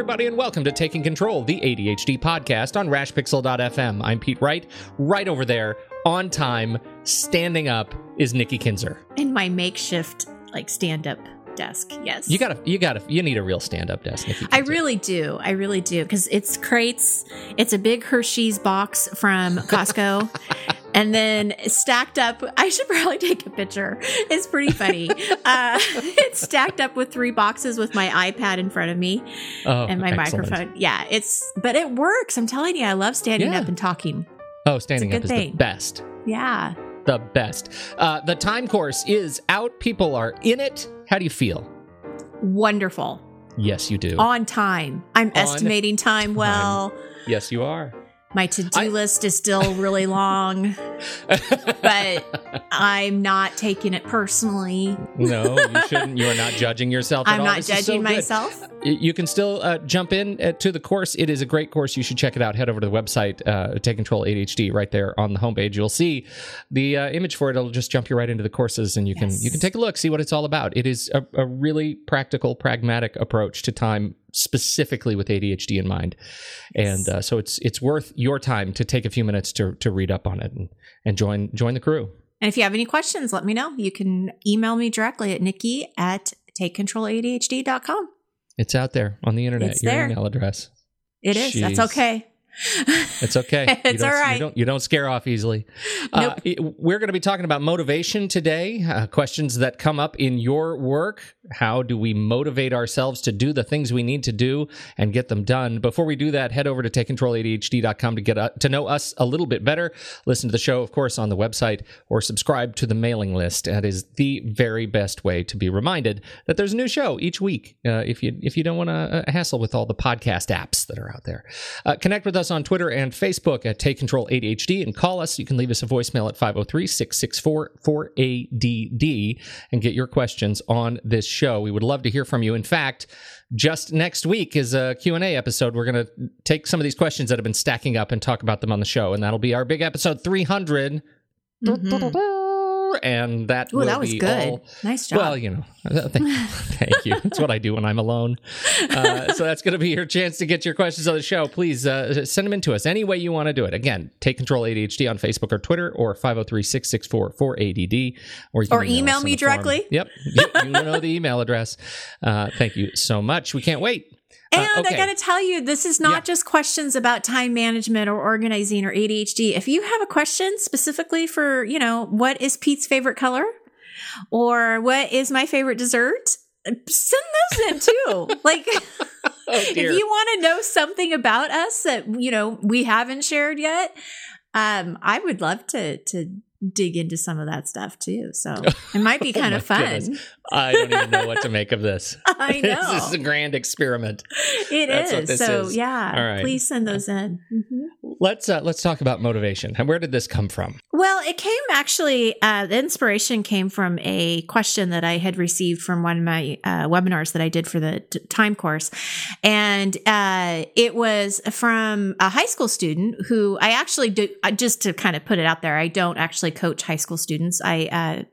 Everybody, and welcome to Taking Control, the ADHD podcast on rashpixel.fm. I'm Pete Wright. Right over there, on time, standing up, is Nikki Kinzer. In my makeshift, like, stand-up desk. Yes. You gotta, you gotta, you need a real stand-up desk, Nikki. I really do. I really do. Because it's crates. It's a big Hershey's box from Costco. and then stacked up, I should probably take a picture. It's pretty funny. uh, it's stacked up with three boxes with my iPad in front of me oh, and my excellent. microphone. Yeah, it's, but it works. I'm telling you, I love standing Yeah. up and talking. Oh, standing up is good the thing. best. Yeah. The best. Uh, the time course is out. People are in it. How do you feel? Wonderful. Yes, you do. On time. I'm estimating time well. yes, you are. My to do I- list is still really long, but I'm not taking it personally. no, you shouldn't. You are not judging yourself. at I'm not This is so judging good. myself. You can still uh, jump in uh, to the course. It is a great course. You should check it out. Head over to the website, uh, Take Control ADHD, right there on the homepage. You'll see the uh, image for it. It'll just jump you right into the courses, and you can you can take a look, see what it's all about. It is a, a really practical, pragmatic approach to time, specifically with ADHD in mind, and uh, so it's it's worth your time to take a few minutes to to read up on it and, and join join the crew. And if you have any questions, let me know. You can email me directly at nikki at takecontroladhd.com. It's out there on the internet. It's your there. email address. It is. That's okay. It's okay. It's you don't, all right. You don't, you don't scare off easily. Uh, we're going to be talking about motivation today. Uh, questions that come up in your work. How do we motivate ourselves to do the things we need to do and get them done? Before we do that, head over to takecontroladhd.com to get uh, to know us a little bit better. Listen to the show, of course, on the website or subscribe to the mailing list. That is the very best way to be reminded that there's a new show each week. Uh, if you if you don't want to uh, hassle with all the podcast apps that are out there, uh, connect with us on Twitter and Facebook at Take Control ADHD and call us. You can leave us a voicemail at 503 664 4ADD and get your questions on this show. We would love to hear from you. In fact, just next week is a Q&A episode. We're going to take some of these questions that have been stacking up and talk about them on the show. And that'll be our big episode 300. Mm-hmm. And that will that was be good. all nice job. well, you know, thank, thank you. It's what I do when I'm alone. Uh, so that's going to be your chance to get your questions on the show. Please uh, send them in to us any way you want to do it. Again, take control ADHD on Facebook or Twitter or 503 664 4ADD. Or, you can Or email in me directly. Yep. You, you know the email address. Uh, thank you so much. We can't wait. And Uh, okay. I got to tell you, this is not Yeah. just questions about time management or organizing or ADHD. If you have a question specifically for, you know, what is Pete's favorite color or what is my favorite dessert, send those in too. like, Oh, if you want to know something about us that, you know, we haven't shared yet, um, I would love to, to dig into some of that stuff too. So it might be Oh kind my of fun. goodness. I don't even know what to make of this. I know. this is a grand experiment. It That's is. So is. yeah, right. please send those in. Mhm. Let's uh, let's talk about motivation. And Where did this come from? Well, it came actually. Uh, the inspiration came from a question that I had received from one of my uh, webinars that I did for the t- time course, and uh, it was from a high school student who I actually do. uh, Just to kind of put it out there, I don't actually coach high school students. I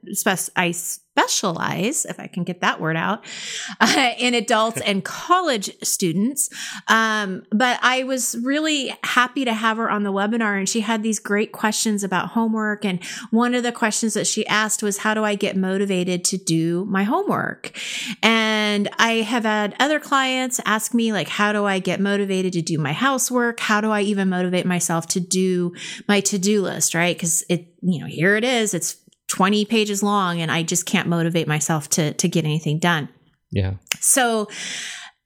uh, spec- I specialize, if I can get that word out, uh, in adults and college students. Um, but I was really happy to have her on the webinar and she had these great questions about homework. And one of the questions that she asked was, how do I get motivated to do my homework? And I have had other clients ask me, like, how do I get motivated to do my housework? How do I even motivate myself to do my to-do list? Right. Cause it, you know, here it is. It's 20 pages long and I just can't motivate myself to to get anything done. Yeah. So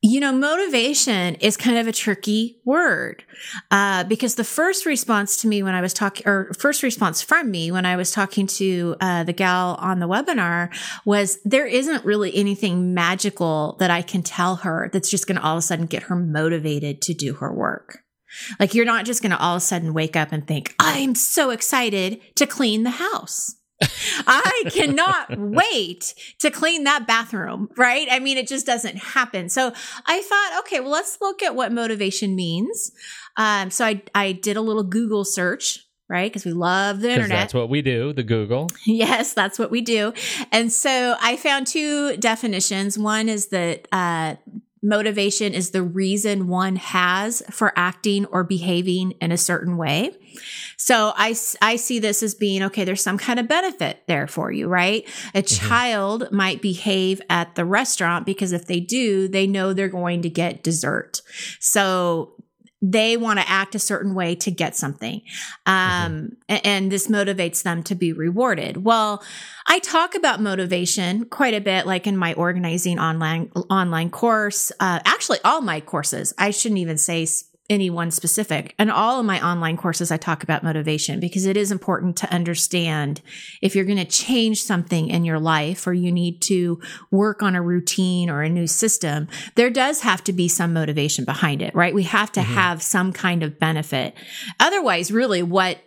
you know, motivation is kind of a tricky word uh, because the first response to me when I was talking, or first response from me when I was talking to uh, the gal on the webinar was there isn't really anything magical that I can tell her that's just going to all of a sudden get her motivated to do her work. Like you're not just going to all of a sudden wake up and think, I'm so excited to clean the house. I cannot wait to clean that bathroom, right? I mean, it just doesn't happen. So I thought, okay, well, let's look at what motivation means. Um, so I, I did a little Google search right? Because we love the internet. That's what we do, the Google. Yes, that's what we do. And so I found two definitions. One is that uh, motivation is the reason one has for acting or behaving in a certain way. So I, I see this as being, okay, there's some kind of benefit there for you, right? A mm-hmm. child might behave at the restaurant because if they do, they know they're going to get dessert. So they want to act a certain way to get something. Um, mm-hmm. and this motivates them to be rewarded. Well, I talk about motivation quite a bit, like in my organizing online, online course. Uh, actually all my courses. I shouldn't even say anyone specific. And all of my online courses, I talk about motivation because it is important to understand if you're going to change something in your life or you need to work on a routine or a new system, there does have to be some motivation behind it, right? We have to mm-hmm. have some kind of benefit. Otherwise, really, what,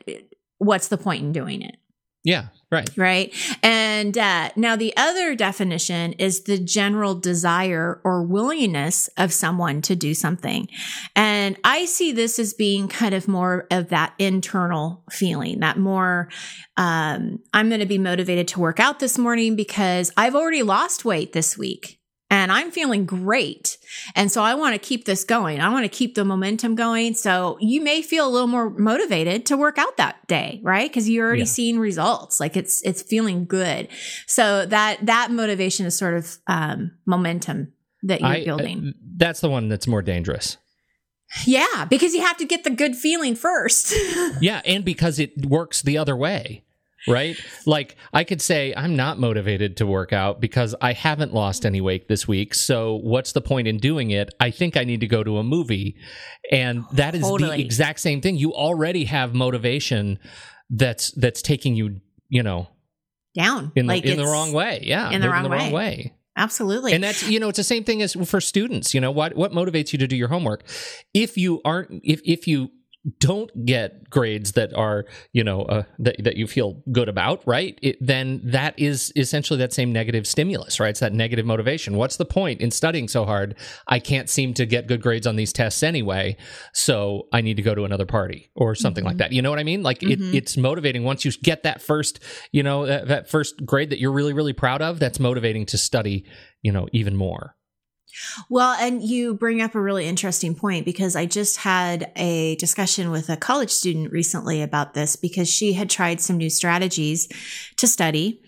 what's the point in doing it? Yeah, right. Right. And uh, now the other definition is the general desire or willingness of someone to do something. And I see this as being kind of more of that internal feeling, that more, um, I'm going to be motivated to work out this morning because I've already lost weight this week and I'm feeling great. And so I want to keep this going. I want to keep the momentum going. So you may feel a little more motivated to work out that day, right? Cause you're already yeah. seeing results. Like it's, it's feeling good. So that, that motivation is sort of, um, momentum that you're I, building. Uh, that's the one that's more dangerous. Yeah, because you have to get the good feeling first. yeah, and because it works the other way right? Like I could say I'm not motivated to work out because I haven't lost any weight this week. So what's the point in doing it? I think I need to go to a movie. And that is totally. the exact same thing. You already have motivation that's that's taking you, you know, down in the, like in the wrong way. Yeah. In the, wrong, in the way. wrong way. Absolutely. And that's, you know, it's the same thing as for students. You know, what, what motivates you to do your homework? If you aren't, if, if you don't get grades that are you know uh, that that you feel good about right? It, then that is essentially that same negative stimulus right? It's that negative motivation. What's the point in studying so hard? I can't seem to get good grades on these tests anyway so i need to go to another party or something mm-hmm. like that. You know what i mean? Like mm-hmm. it, it's motivating. Once you get that first you know that, that first grade that you're really really proud of that's motivating to study you know even more well, and you bring up a really interesting point because I just had a discussion with a college student recently about this because she had tried some new strategies to study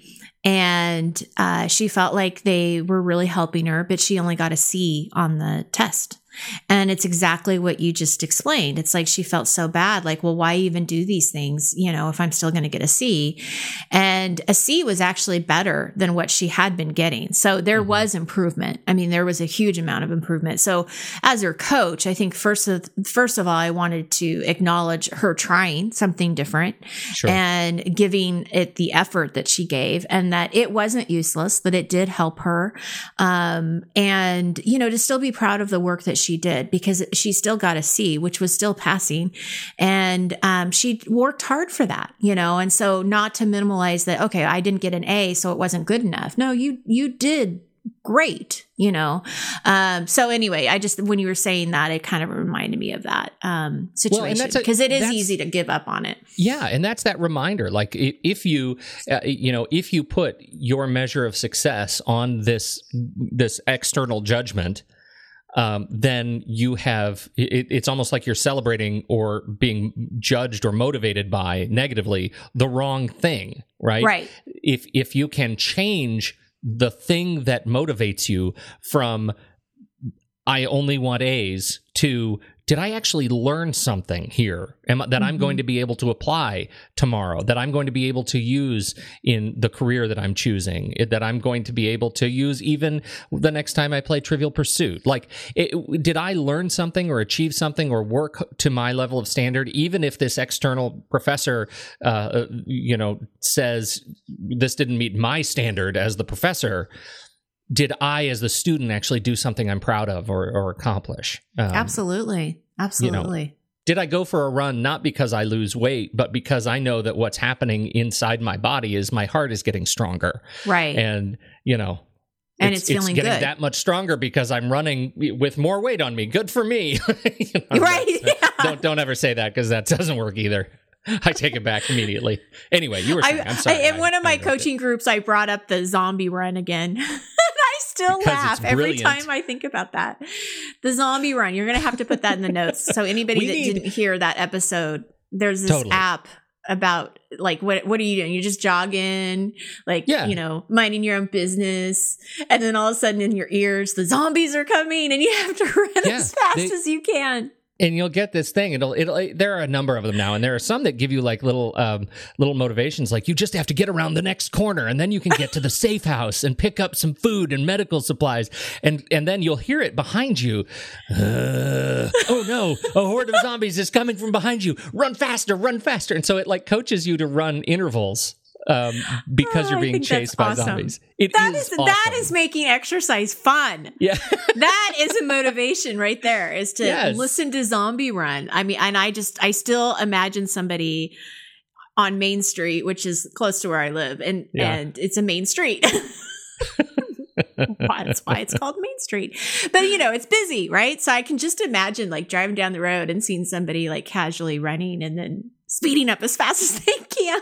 and uh, she felt like they were really helping her, but she only got a C on the test. And it's exactly what you just explained. It's like she felt so bad, like, well, why even do these things, you know, if I'm still going to get a C? And a C was actually better than what she had been getting. So there mm-hmm. was improvement. I mean, there was a huge amount of improvement. So as her coach, I think first of, first of all, I wanted to acknowledge her trying something different sure. and giving it the effort that she gave and that it wasn't useless, that it did help her. Um, and, you know, to still be proud of the work that she she did because she still got a C, which was still passing. And um, she worked hard for that, you know, and so not to minimalize that, okay, I didn't get an A, so it wasn't good enough. No, you, you did great, you know? Um, so anyway, I just, when you were saying that, it kind of reminded me of that um, situation because well, it is easy to give up on it. Yeah. And that's that reminder. Like if you, uh, you know, if you put your measure of success on this, this external judgment, um, then you have it, it's almost like you're celebrating or being judged or motivated by negatively the wrong thing, right? Right. If if you can change the thing that motivates you from I only want A's to did I actually learn something here Am, that mm-hmm. I'm going mm-hmm. to be able to apply tomorrow, that I'm going to be able to use in the career that I'm choosing, that I'm going to be able to use even the next time I play Trivial Pursuit? Like, it, did I learn something or achieve something or work to my level of standard, even if this external professor, uh, uh you know, says this didn't meet my standard as the professor? Did I, as the student, actually do something I'm proud of or, or accomplish? Um, absolutely. Absolutely. You know, did I go for a run not because I lose weight, but because I know that what's happening inside my body is my heart is getting stronger. Right. And, you know, and it's, it's feeling it's getting good. that much stronger because I'm running with more weight on me. Good for me. you know, right. Yeah. Don't don't ever say that because that doesn't work either. I take it back immediately. Anyway, you were saying, I, am sorry. I, in one of my coaching groups, I brought up the zombie run again. still because laugh every time I think about that. The zombie run. You're going to have to put that in the notes. So anybody that need... didn't hear that episode, there's this totally. app about like what what are you doing? You're just jogging, like yeah. you know, minding your own business, and then all of a sudden in your ears, the zombies are coming, and you have to run yeah, as fast they, as you can and you'll get this thing. It'll it'll there are a number of them now and there are some that give you like little um little motivations like you just have to get around the next corner and then you can get to the safe house and pick up some food and medical supplies and and then you'll hear it behind you. Uh, oh no. A horde of zombies is coming from behind you. Run faster run faster. And so it like coaches you to run intervals um, because oh, you're being chased by awesome. zombies. It that is, is awesome. that is making exercise fun. Yeah, that is a motivation right there. Is to yes. listen to Zombie Run. I mean, and I just I still imagine somebody on Main Street, which is close to where I live, and yeah. and it's a main street. That's why it's called Main Street. But you know, it's busy, right? So I can just imagine like driving down the road and seeing somebody like casually running and then speeding up as fast as they can.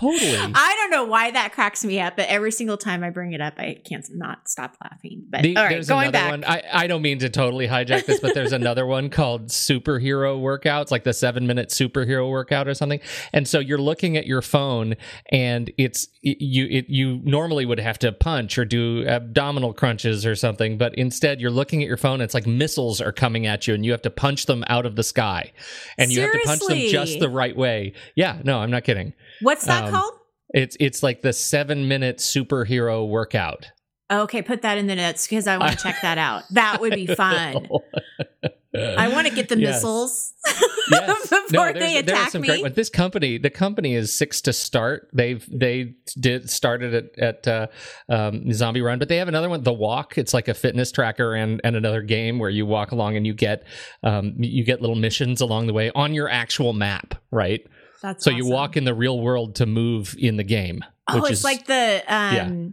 Totally. I don't know why that cracks me up, but every single time I bring it up, I can't not stop laughing. But the, all right, going back. One, I, I don't mean to totally hijack this, but there's another one called superhero workouts, like the seven minute superhero workout or something. And so you're looking at your phone, and it's you it, you normally would have to punch or do abdominal crunches or something, but instead you're looking at your phone. It's like missiles are coming at you, and you have to punch them out of the sky, and you have to punch them just the right way. Yeah, no, I'm not kidding. What's that um, called? It's it's like the seven minute superhero workout. Okay, put that in the notes because I want to check that out. That would be fun. I want to get the yes. missiles yes. before no, they attack some me. Great ones. This company, the company is Six to Start. They've they did started at, at uh, um, Zombie Run, but they have another one, The Walk. It's like a fitness tracker and and another game where you walk along and you get um, you get little missions along the way on your actual map, right? That's so awesome. you walk in the real world to move in the game. Oh, it's is, like the um, yeah.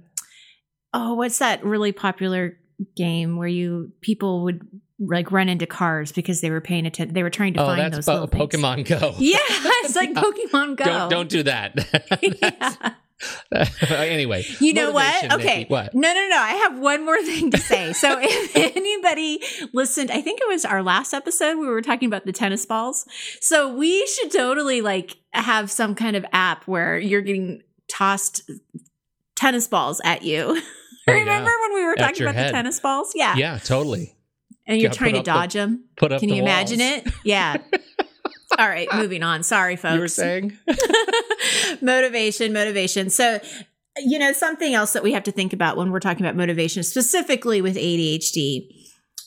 oh, what's that really popular game where you people would like run into cars because they were paying attention. They were trying to oh, find those po- Pokemon Go. Yeah, it's like Pokemon Go. Don't, don't do that. yeah. anyway, you know what? Okay. Nikki, what? No, no, no. I have one more thing to say. so if anybody listened, I think it was our last episode we were talking about the tennis balls. So we should totally like have some kind of app where you're getting tossed tennis balls at you. Oh, Remember yeah. when we were talking about head. the tennis balls? Yeah. Yeah, totally. And you're trying to dodge the, them. Put up Can you walls. imagine it? Yeah. All right, moving on. Sorry, folks. You were saying motivation, motivation. So, you know, something else that we have to think about when we're talking about motivation, specifically with ADHD,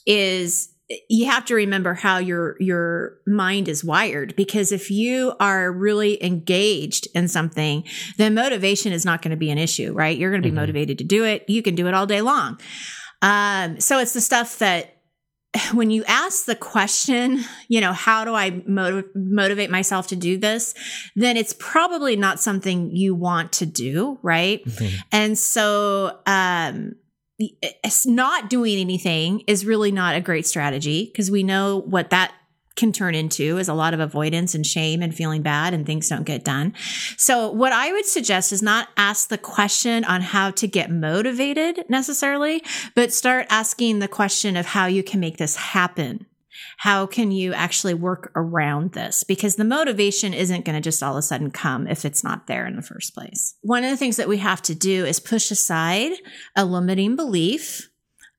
is you have to remember how your your mind is wired because if you are really engaged in something then motivation is not going to be an issue right you're going to be mm-hmm. motivated to do it you can do it all day long um, so it's the stuff that when you ask the question, you know, how do I motiv- motivate myself to do this? Then it's probably not something you want to do, right? Mm-hmm. And so, um, it's not doing anything is really not a great strategy because we know what that can turn into is a lot of avoidance and shame and feeling bad and things don't get done. So what I would suggest is not ask the question on how to get motivated necessarily, but start asking the question of how you can make this happen. How can you actually work around this? Because the motivation isn't going to just all of a sudden come if it's not there in the first place. One of the things that we have to do is push aside a limiting belief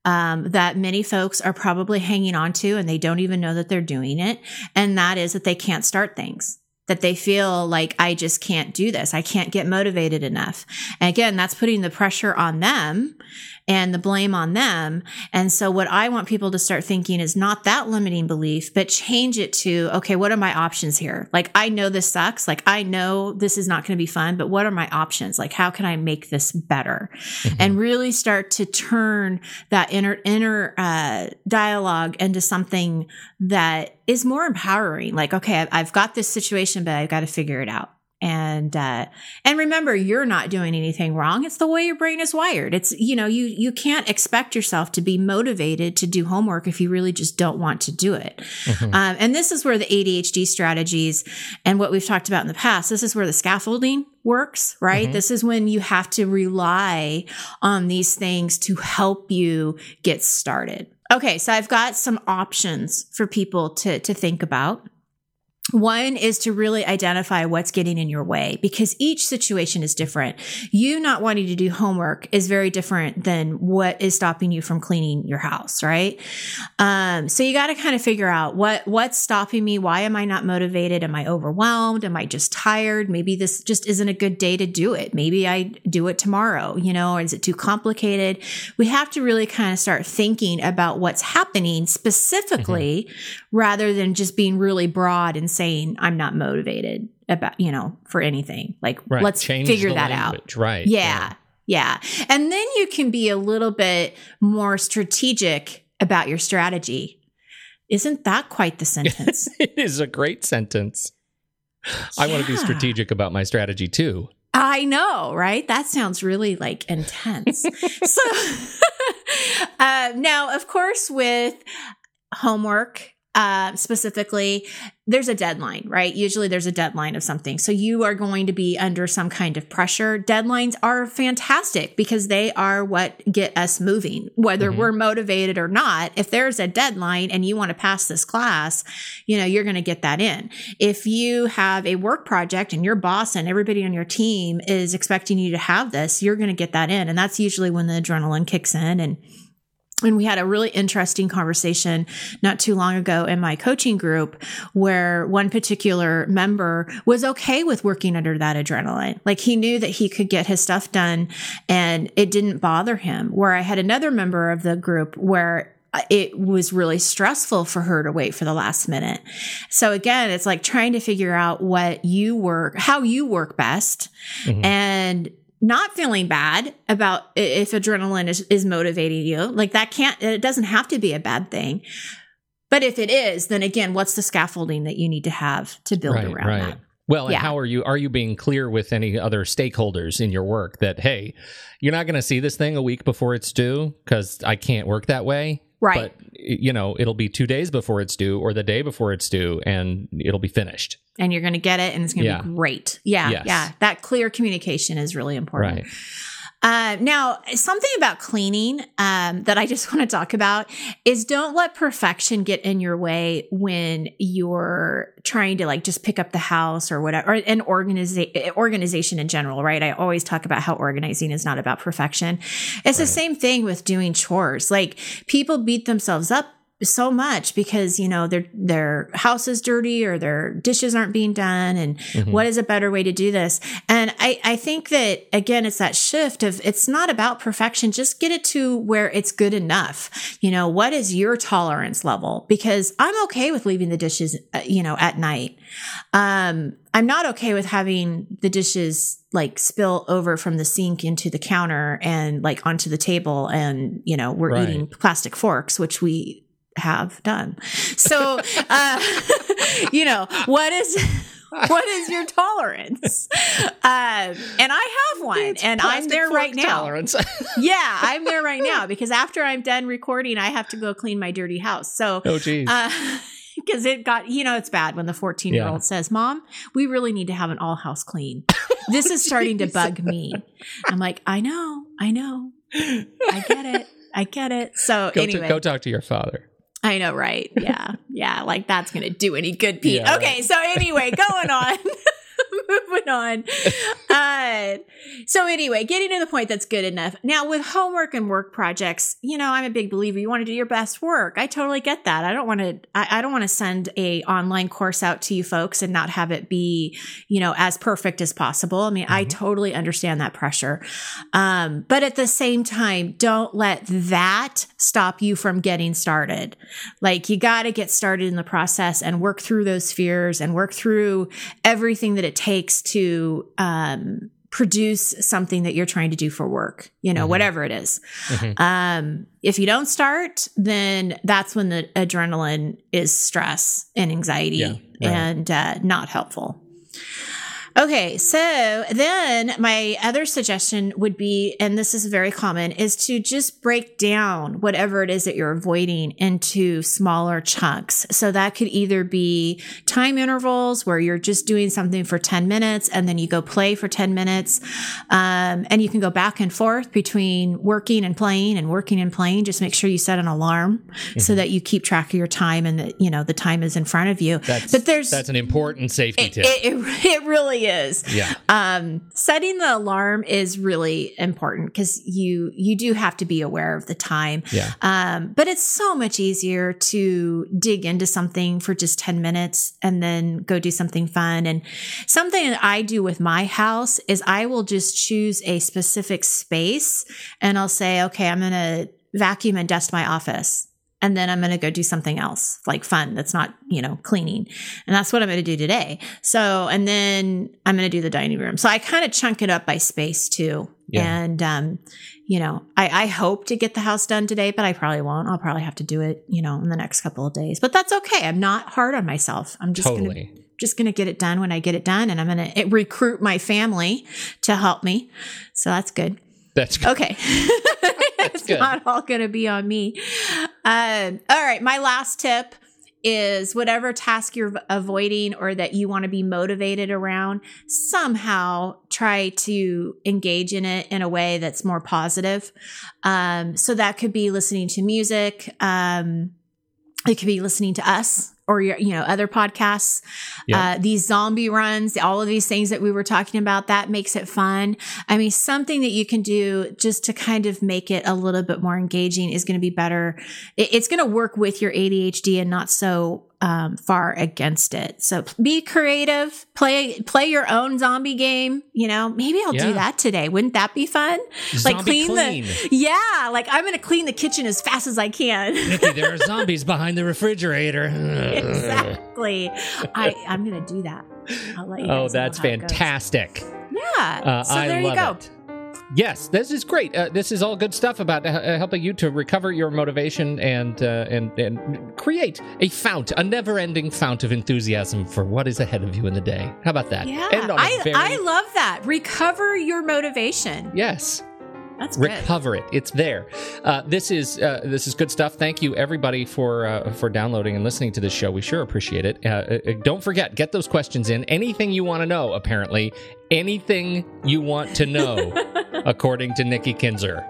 um, that many folks are probably hanging on to and they don't even know that they're doing it. And that is that they can't start things that they feel like I just can't do this. I can't get motivated enough. And again, that's putting the pressure on them and the blame on them. And so what I want people to start thinking is not that limiting belief, but change it to, okay, what are my options here? Like, I know this sucks. Like, I know this is not going to be fun, but what are my options? Like, how can I make this better? Mm-hmm. And really start to turn that inner, inner, uh, dialogue into something that is more empowering. Like, okay, I've got this situation, but I've got to figure it out and uh and remember you're not doing anything wrong. It's the way your brain is wired. It's you know you you can't expect yourself to be motivated to do homework if you really just don't want to do it. Mm-hmm. um, and this is where the adhd strategies and what we've talked about in the past this is where the scaffolding works right? Mm-hmm. this is when you have to rely on these things to help you get started. Okay so i've got some options for people to to think about one is to really identify what's getting in your way because each situation is different. You not wanting to do homework is very different than what is stopping you from cleaning your house, right? Um, so you got to kind of figure out what, what's stopping me? Why am I not motivated? Am I overwhelmed? Am I just tired? Maybe this just isn't a good day to do it. Maybe I do it tomorrow, you know, or is it too complicated? We have to really kind of start thinking about what's happening specifically mm-hmm. rather than just being really broad and saying I'm not motivated about, you know, for anything. Like right. let's Change figure that language. out. Right. Yeah, yeah. Yeah. And then you can be a little bit more strategic about your strategy. Isn't that quite the sentence? it is a great sentence. Yeah. I want to be strategic about my strategy too. I know, right? That sounds really like intense. so, uh, now, of course, with homework uh, specifically, there's a deadline, right? Usually there's a deadline of something. So you are going to be under some kind of pressure. Deadlines are fantastic because they are what get us moving, whether mm-hmm. we're motivated or not. If there's a deadline and you want to pass this class, you know, you're going to get that in. If you have a work project and your boss and everybody on your team is expecting you to have this, you're going to get that in. And that's usually when the adrenaline kicks in and and we had a really interesting conversation not too long ago in my coaching group where one particular member was okay with working under that adrenaline. Like he knew that he could get his stuff done and it didn't bother him. Where I had another member of the group where it was really stressful for her to wait for the last minute. So again, it's like trying to figure out what you work, how you work best mm-hmm. and not feeling bad about if adrenaline is, is motivating you. Like that can't, it doesn't have to be a bad thing. But if it is, then again, what's the scaffolding that you need to have to build right, around right. that? Well, yeah. and how are you are you being clear with any other stakeholders in your work that hey, you're not going to see this thing a week before it's due cuz I can't work that way? Right. But you know, it'll be 2 days before it's due or the day before it's due and it'll be finished and you're going to get it and it's going to yeah. be great. Yeah. Yes. Yeah. That clear communication is really important. Right. Uh, now, something about cleaning um, that I just want to talk about is don't let perfection get in your way when you're trying to like just pick up the house or whatever, or an organiza- organization in general, right? I always talk about how organizing is not about perfection. It's right. the same thing with doing chores. Like people beat themselves up so much because you know their their house is dirty or their dishes aren't being done and mm-hmm. what is a better way to do this? And i i think that again it's that shift of it's not about perfection. Just get it to where it's good enough. You know what is your tolerance level? Because i'm okay with leaving the dishes uh, you know at night. Um i'm not okay with having the dishes like spill over from the sink into the counter and like onto the table and you know we're right. eating plastic forks which we have done. So, uh, you know, what is what is your tolerance? Uh, and I have one, It's and I'm there right now. Tolerance. Yeah, I'm there right now because after I'm done recording, I have to go clean my dirty house. So, oh, geez. because it got, you know, it's bad when the 14 year old says, Mom, we really need to have an all house clean. This is starting to bug me. I'm like, I know, I know. I get it. I get it. So, go, anyway. to, go talk to your father. I know, right? Yeah. Yeah. Like that's going to do any good, Pete. Yeah, okay. So, anyway, going on. Moving on. Uh, so, anyway, getting to the point that's good enough. Now, with homework and work projects, you know, I'm a big believer. You want to do your best work. I totally get that. I don't want to. I, I don't want to send a online course out to you folks and not have it be, you know, as perfect as possible. I mean, I Mhm. totally understand that pressure. Um, but at the same time, don't let that stop you from getting started. Like you got to get started in the process and work through those fears and work through everything that it takes to um, produce something that you're trying to do for work. You know, Mhm. whatever it is. Mhm. Um, if you don't start, then that's when the adrenaline is stress and anxiety Yeah, right. and uh, not helpful. Okay, so then my other suggestion would be, and this is very common, is to just break down whatever it is that you're avoiding into smaller chunks. So that could either be time intervals where you're just doing something for 10 minutes and then you go play for 10 minutes. Um, and you can go back and forth between working and playing and working and playing. Just make sure you set an alarm so that you keep track of your time and that, you know, the time is in front of you. That's, but there's, that's an important safety it, tip. it, it, it really is. yeah. Um, setting the alarm is really important because you you do have to be aware of the time. Yeah. Um, but it's so much easier to dig into something for just 10 minutes and then go do something fun. And something that I do with my house is I will just choose a specific space and I'll say, okay, I'm going to vacuum and dust my office. And then I'm going to go do something else like fun that's not, you know, cleaning. And that's what I'm going to do today. So, and then I'm going to do the dining room. So I kind of chunk it up by space too. Yeah. And, um, you know, I, I hope to get the house done today, but I probably won't. I'll probably have to do it, you know, in the next couple of days. But that's okay. I'm not hard on myself. I'm just gonna Totally. just going to get it done when I get it done. And I'm going to recruit my family to help me. So that's good. That's good. Okay. it's good. not all going to be on me. Um, all right. My last tip is whatever task you're avoiding or that you want to be motivated around, somehow try to engage in it in a way that's more positive. Um, so that could be listening to music. Um, it could be listening to us or your, you know, other podcasts. Yeah. Uh, these zombie runs, all of these things that we were talking about, that makes it fun. I mean, something that you can do just to kind of make it a little bit more engaging is going to be better. It- it's going to work with your ADHD and not so um, far against it. So be creative, play play your own zombie game. You know, maybe I'll Yeah. do that today. Wouldn't that be fun? Zombie clean. the yeah, like I'm going to clean the kitchen as fast as I can. Nikki, there are zombies behind the refrigerator. exactly. I I'm going to do that. I'll let you Oh, that's fantastic. Yeah. Uh, so I there you go. it. Yes, this is great. Uh, this is all good stuff about uh, helping you to recover your motivation and uh, and and create a fount, a never-ending fount of enthusiasm for what is ahead of you in the day. How about that? Yeah, on very- I love that. Recover your motivation. yes. That's good. recover it it's there uh, this is uh, this is good stuff thank you everybody for uh, for downloading and listening to this show we sure appreciate it uh, uh, don't forget get those questions in anything you want to know apparently anything you want to know according to nikki kinzer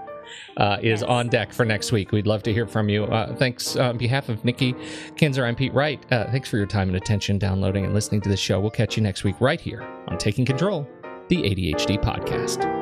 uh, is on deck for next week. We'd love to hear from you. Uh, thanks uh, on behalf of Nikki Kinzer. I'm Pete Wright. Uh, thanks for your time and attention downloading and listening to the show. We'll catch you next week right here on Taking Control, the ADHD podcast.